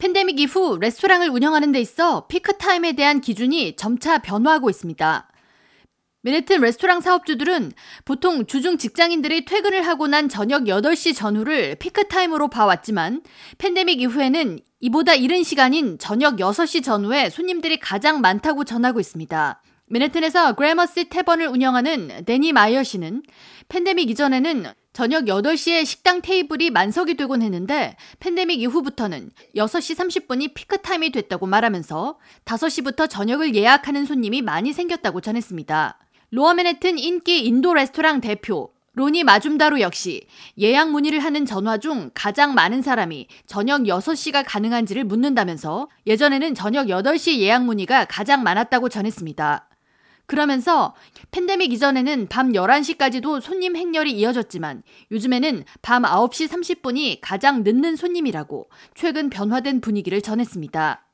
팬데믹 이후 레스토랑을 운영하는 데 있어 피크타임에 대한 기준이 점차 변화하고 있습니다. 맨해튼 레스토랑 사업주들은 보통 주중 직장인들이 퇴근을 하고 난 저녁 8시 전후를 피크타임으로 봐왔지만 팬데믹 이후에는 이보다 이른 시간인 저녁 6시 전후에 손님들이 가장 많다고 전하고 있습니다. 맨해튼에서 그래머시 태번을 운영하는 데니 마이어 씨는 팬데믹 이전에는 저녁 8시에 식당 테이블이 만석이 되곤 했는데 팬데믹 이후부터는 6시 30분이 피크타임이 됐다고 말하면서 5시부터 저녁을 예약하는 손님이 많이 생겼다고 전했습니다. 로어 맨해튼 인기 인도 레스토랑 대표 로니 마줌다로 역시 예약 문의를 하는 전화 중 가장 많은 사람이 저녁 6시가 가능한지를 묻는다면서 예전에는 저녁 8시 예약 문의가 가장 많았다고 전했습니다. 그러면서 팬데믹 이전에는 밤 11시까지도 손님 행렬이 이어졌지만 요즘에는 밤 9시 30분이 가장 늦는 손님이라고 최근 변화된 분위기를 전했습니다.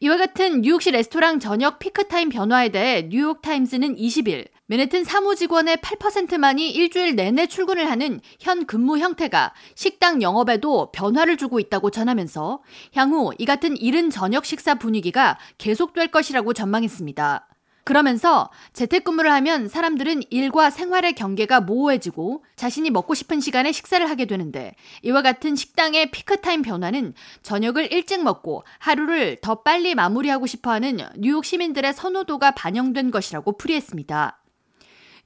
이와 같은 뉴욕시 레스토랑 저녁 피크타임 변화에 대해 뉴욕타임스는 20일 맨해튼 사무직원의 8%만이 일주일 내내 출근을 하는 현 근무 형태가 식당 영업에도 변화를 주고 있다고 전하면서 향후 이 같은 이른 저녁 식사 분위기가 계속될 것이라고 전망했습니다. 그러면서 재택근무를 하면 사람들은 일과 생활의 경계가 모호해지고 자신이 먹고 싶은 시간에 식사를 하게 되는데 이와 같은 식당의 피크타임 변화는 저녁을 일찍 먹고 하루를 더 빨리 마무리하고 싶어 하는 뉴욕 시민들의 선호도가 반영된 것이라고 풀이했습니다.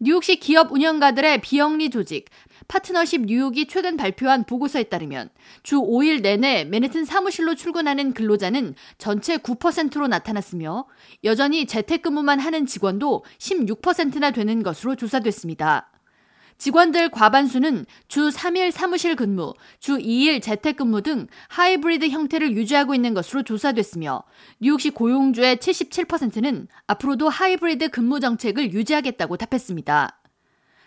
뉴욕시 기업 운영가들의 비영리 조직 파트너십 뉴욕이 최근 발표한 보고서에 따르면 주 5일 내내 맨해튼 사무실로 출근하는 근로자는 전체 9%로 나타났으며 여전히 재택근무만 하는 직원도 16%나 되는 것으로 조사됐습니다. 직원들 과반수는 주 3일 사무실 근무, 주 2일 재택근무 등 하이브리드 형태를 유지하고 있는 것으로 조사됐으며 뉴욕시 고용주의 77%는 앞으로도 하이브리드 근무 정책을 유지하겠다고 답했습니다.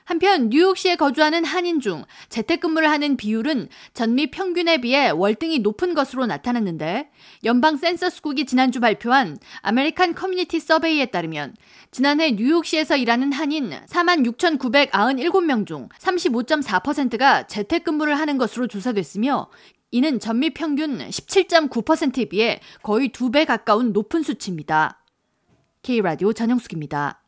한편 뉴욕시에 거주하는 한인 중 재택근무를 하는 비율은 전미 평균에 비해 월등히 높은 것으로 나타났는데 연방 센서스국이 지난주 발표한 American Community Survey에 따르면 지난해 뉴욕시에서 일하는 한인 46,997명 중 35.4%가 재택근무를 하는 것으로 조사됐으며 이는 전미 평균 17.9%에 비해 거의 두 배 가까운 높은 수치입니다. K라디오 전영숙입니다.